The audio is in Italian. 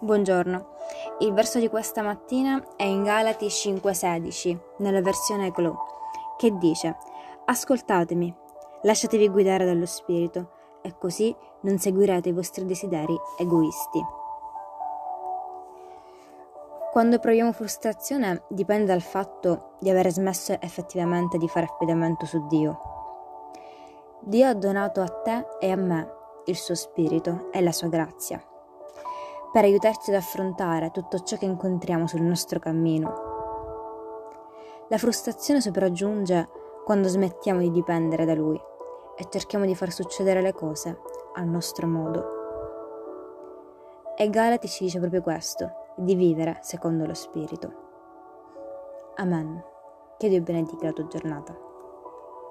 Buongiorno. Il verso di questa mattina è in Galati 5:16, nella versione Glow, che dice: Ascoltatemi, lasciatevi guidare dallo Spirito, e così non seguirete i vostri desideri egoisti. Quando proviamo frustrazione dipende dal fatto di aver smesso effettivamente di fare affidamento su Dio. Dio ha donato a te e a me il suo spirito e la sua grazia per aiutarci ad affrontare tutto ciò che incontriamo sul nostro cammino. La frustrazione sopraggiunge quando smettiamo di dipendere da Lui e cerchiamo di far succedere le cose al nostro modo. E Galati ci dice proprio questo, di vivere secondo lo Spirito. Amen. Che Dio benedica la tua giornata.